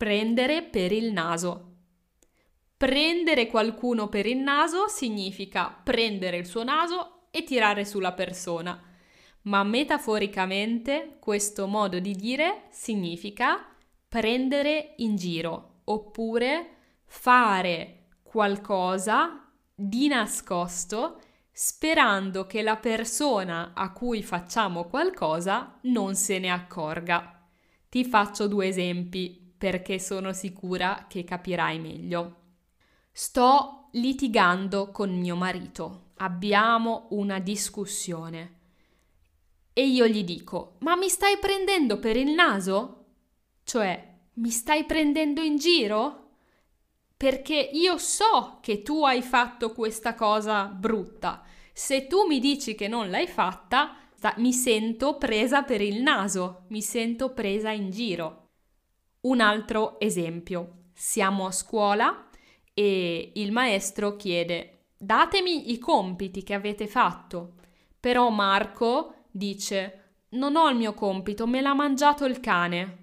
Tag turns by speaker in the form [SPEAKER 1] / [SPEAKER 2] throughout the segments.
[SPEAKER 1] Prendere per il naso. Prendere qualcuno per il naso significa prendere il suo naso e tirare sulla persona. Ma metaforicamente questo modo di dire significa prendere in giro oppure fare qualcosa di nascosto sperando che la persona a cui facciamo qualcosa non se ne accorga. Ti faccio due esempi perché sono sicura che capirai meglio. Sto litigando con mio marito, abbiamo una discussione. E io gli dico, ma mi stai prendendo per il naso? Cioè, mi stai prendendo in giro? Perché io so che tu hai fatto questa cosa brutta. Se tu mi dici che non l'hai fatta, mi sento presa per il naso, mi sento presa in giro. Un altro esempio. Siamo a scuola e il maestro chiede datemi i compiti che avete fatto. Però Marco dice non ho il mio compito, me l'ha mangiato il cane.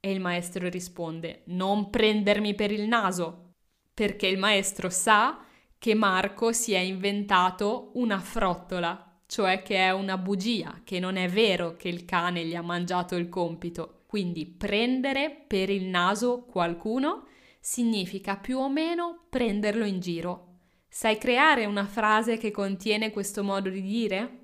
[SPEAKER 1] E il maestro risponde non prendermi per il naso, perché il maestro sa che Marco si è inventato una frottola, cioè che è una bugia, che non è vero che il cane gli ha mangiato il compito. Quindi prendere per il naso qualcuno significa più o meno prenderlo in giro. Sai creare una frase che contiene questo modo di dire?